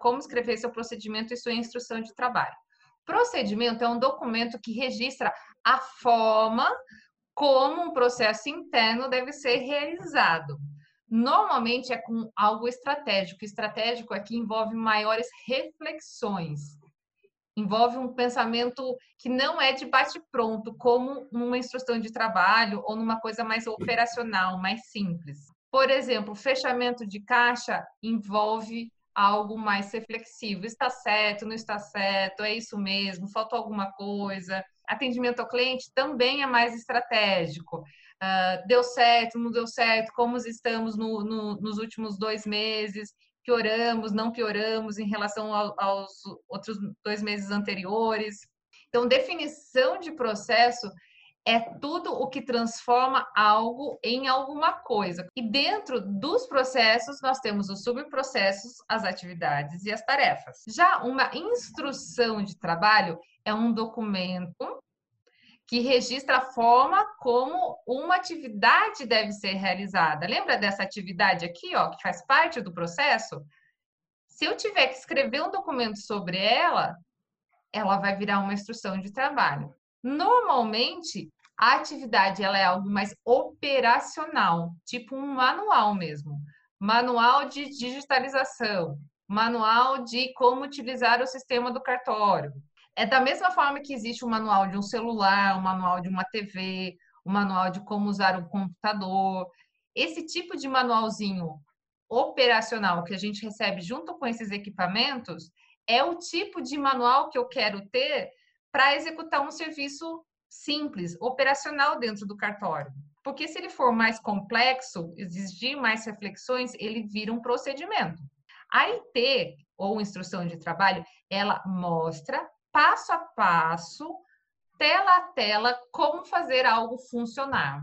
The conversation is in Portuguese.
como escrever seu procedimento e sua instrução de trabalho. Procedimento é um documento que registra a forma como um processo interno deve ser realizado. Normalmente é com algo estratégico. Estratégico aqui envolve maiores reflexões, envolve um pensamento que não é de bate-pronto, como numa instrução de trabalho ou numa coisa mais operacional, mais simples. Por exemplo, fechamento de caixa envolve algo mais reflexivo. Está certo, não está certo, é isso mesmo, faltou alguma coisa. Atendimento ao cliente também é mais estratégico. Uh, deu certo, não deu certo, como estamos no, no, nos últimos dois meses, pioramos, não pioramos em relação ao, aos outros dois meses anteriores. Então, definição de processo é tudo o que transforma algo em alguma coisa. E dentro dos processos, nós temos os subprocessos, as atividades e as tarefas. Já uma instrução de trabalho é um documento que registra a forma como uma atividade deve ser realizada. Lembra dessa atividade aqui, ó, que faz parte do processo? Se eu tiver que escrever um documento sobre ela, ela vai virar uma instrução de trabalho. Normalmente, a atividade ela é algo mais operacional, tipo um manual mesmo. Manual de digitalização, manual de como utilizar o sistema do cartório. É da mesma forma que existe um manual de um celular, um manual de uma TV, um manual de como usar o computador. Esse tipo de manualzinho operacional que a gente recebe junto com esses equipamentos é o tipo de manual que eu quero ter para executar um serviço simples, operacional dentro do cartório. Porque se ele for mais complexo, exigir mais reflexões, ele vira um procedimento. A IT, ou instrução de trabalho, ela mostra passo a passo, tela a tela, como fazer algo funcionar.